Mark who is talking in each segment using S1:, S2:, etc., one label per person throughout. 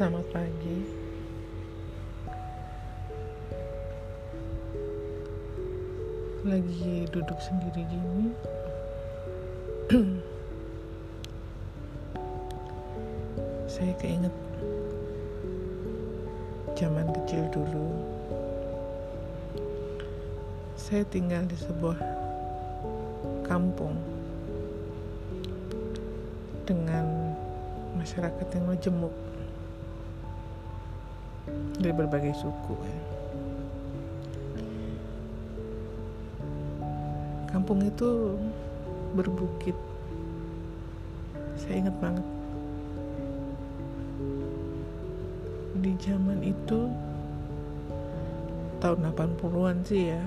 S1: Selamat pagi. Lagi duduk sendiri gini. Saya keinget zaman kecil dulu. Saya tinggal di sebuah kampung dengan masyarakat yang majemuk dari berbagai suku ya. Kampung itu berbukit. Saya ingat banget. Di zaman itu tahun 80-an sih ya.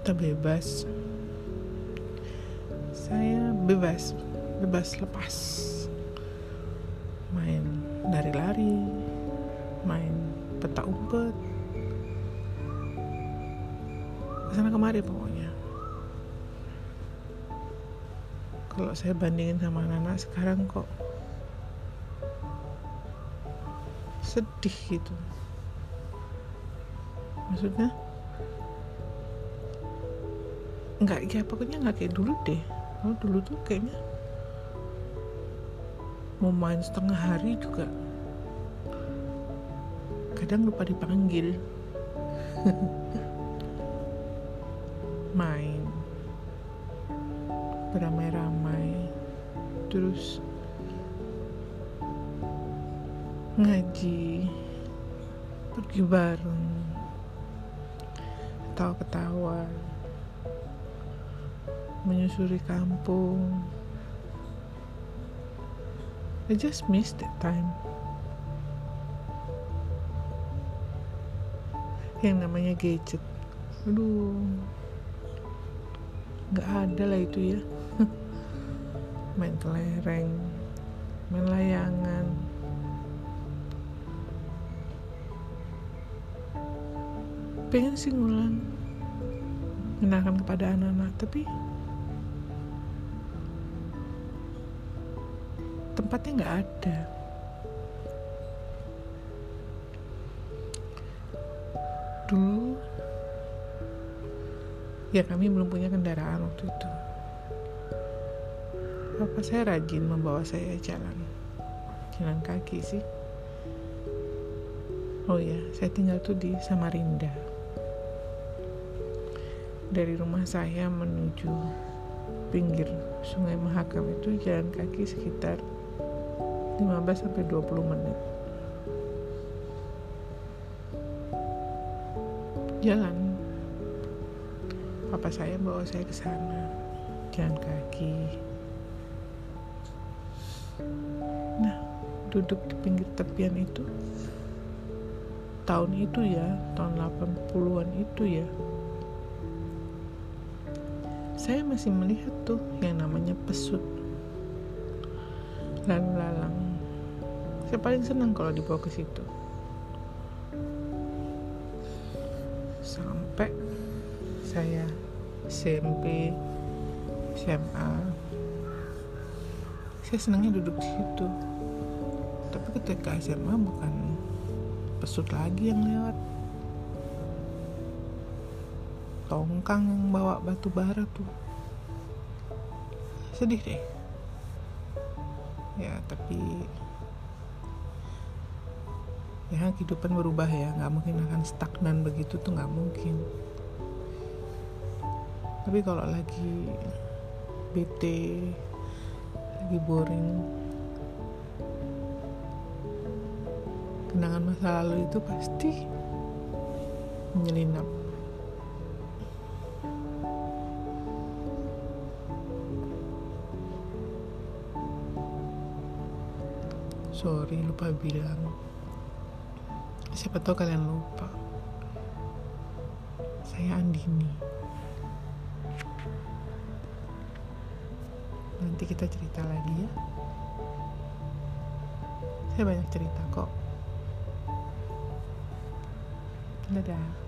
S1: Kita bebas. Saya bebas, bebas lepas. Main lari-lari, main peta umpet, ke sana kemari pokoknya. Kalau saya bandingin sama anak-anak sekarang kok sedih gitu. Maksudnya nggak ya pokoknya nggak kayak dulu deh. Kalau dulu tuh kayaknya mau main setengah hari juga kadang lupa dipanggil. Main. Beramai-ramai. Terus ngaji. Pergi bareng. Ketawa-ketawa. Menyusuri kampung I just miss that time. Yang namanya gadget. Aduh. Gak ada lah itu ya. main kelereng, main layangan. Pengen sih ngulang. Mengenalkan kepada anak-anak, tapi tempatnya nggak ada. Dulu ya kami belum punya kendaraan waktu itu. Bapak saya rajin membawa saya jalan jalan kaki sih? Oh ya saya tinggal tuh di Samarinda. Dari rumah saya menuju pinggir Sungai Mahakam itu jalan kaki sekitar 15 sampai 20 menit. Jalan. Papa saya bawa saya ke sana. Jalan kaki. Nah, duduk di pinggir tepian itu tahun itu ya, tahun 80-an itu ya. Saya masih melihat tuh yang namanya pesut lalu lalang saya paling senang kalau dibawa ke situ. Sampai saya SMP SMA saya senangnya duduk di situ. Tapi ketika SMA bukan pesut lagi yang lewat. Tongkang yang bawa batu bara tuh. Sedih deh. Ya tapi ya kehidupan berubah ya. Nggak mungkin akan stagnan begitu tuh nggak mungkin. Tapi kalau lagi bete lagi boring kenangan masa lalu itu pasti menyelinap. Sorry lupa bilang siapa tahu kalian lupa. Saya Andini. Nanti kita cerita lagi ya. Saya banyak cerita kok. Dadah